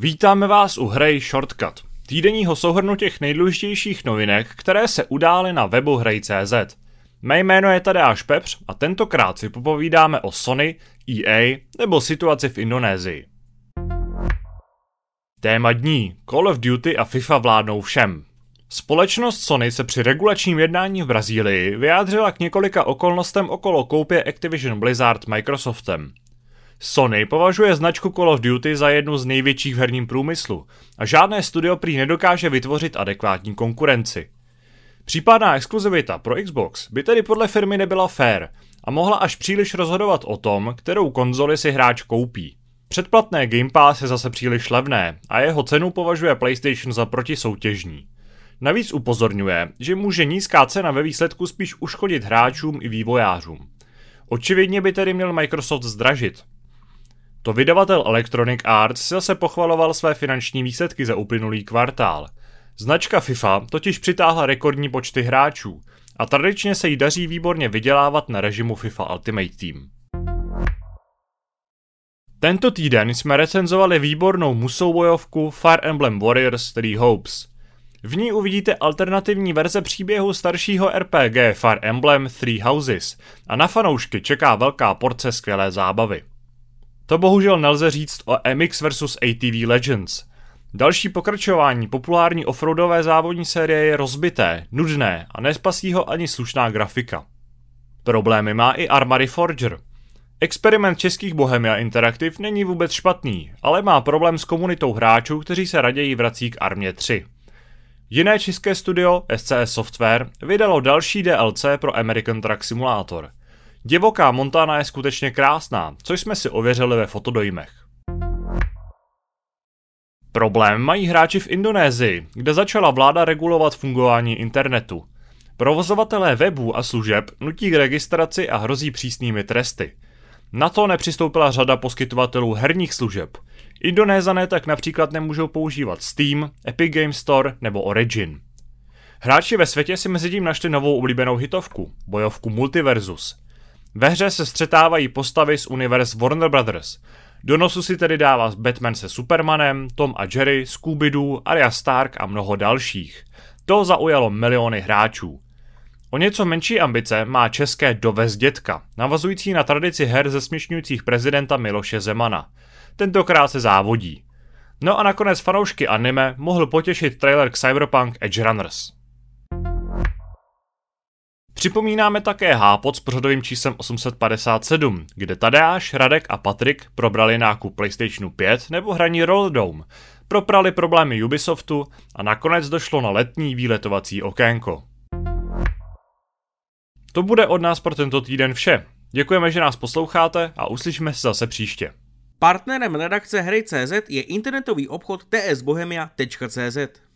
Vítáme vás u hry Shortcut, týdenního souhrnu těch nejdůležitějších novinek, které se udály na webu hrej.cz. Mé jméno je Tadeáš Pepř a tentokrát si popovídáme o Sony, EA nebo situaci v Indonésii. Téma dní Call of Duty a FIFA vládnou všem. Společnost Sony se při regulačním jednání v Brazílii vyjádřila k několika okolnostem okolo koupě Activision Blizzard Microsoftem. Sony považuje značku Call of Duty za jednu z největších v herním průmyslu a žádné studio prý nedokáže vytvořit adekvátní konkurenci. Případná exkluzivita pro Xbox by tedy podle firmy nebyla fair a mohla až příliš rozhodovat o tom, kterou konzoli si hráč koupí. Předplatné Game Pass je zase příliš levné a jeho cenu považuje PlayStation za protisoutěžní. Navíc upozorňuje, že může nízká cena ve výsledku spíš uškodit hráčům i vývojářům. Očividně by tedy měl Microsoft zdražit, to vydavatel Electronic Arts zase pochvaloval své finanční výsledky za uplynulý kvartál. Značka FIFA totiž přitáhla rekordní počty hráčů a tradičně se jí daří výborně vydělávat na režimu FIFA Ultimate Team. Tento týden jsme recenzovali výbornou musoubojovku Fire Emblem Warriors Three Hopes. V ní uvidíte alternativní verze příběhu staršího RPG Fire Emblem Three Houses a na fanoušky čeká velká porce skvělé zábavy. To bohužel nelze říct o MX vs ATV Legends. Další pokračování populární offroadové závodní série je rozbité, nudné a nespasí ho ani slušná grafika. Problémy má i Armory Forger. Experiment českých Bohemia Interactive není vůbec špatný, ale má problém s komunitou hráčů, kteří se raději vrací k Armě 3. Jiné české studio, SCS Software, vydalo další DLC pro American Truck Simulator – Divoká Montana je skutečně krásná, což jsme si ověřili ve fotodojmech. Problém mají hráči v Indonésii, kde začala vláda regulovat fungování internetu. Provozovatelé webů a služeb nutí k registraci a hrozí přísnými tresty. Na to nepřistoupila řada poskytovatelů herních služeb. Indonézané tak například nemůžou používat Steam, Epic Game Store nebo Origin. Hráči ve světě si mezi tím našli novou oblíbenou hitovku, bojovku Multiversus – ve hře se střetávají postavy z univerz Warner Brothers. Do nosu si tedy dává Batman se Supermanem, Tom a Jerry, Scooby-Doo, Arya Stark a mnoho dalších. To zaujalo miliony hráčů. O něco menší ambice má české Dovez dětka, navazující na tradici her zesměšňujících prezidenta Miloše Zemana. Tentokrát se závodí. No a nakonec fanoušky anime mohl potěšit trailer k Cyberpunk Edge Runners. Připomínáme také Hápot s pořadovým číslem 857, kde Tadeáš, Radek a Patrik probrali nákup PlayStationu 5 nebo hraní Roll Dome, proprali problémy Ubisoftu a nakonec došlo na letní výletovací okénko. To bude od nás pro tento týden vše. Děkujeme, že nás posloucháte a uslyšíme se zase příště. Partnerem redakce Hry.cz je internetový obchod tsbohemia.cz.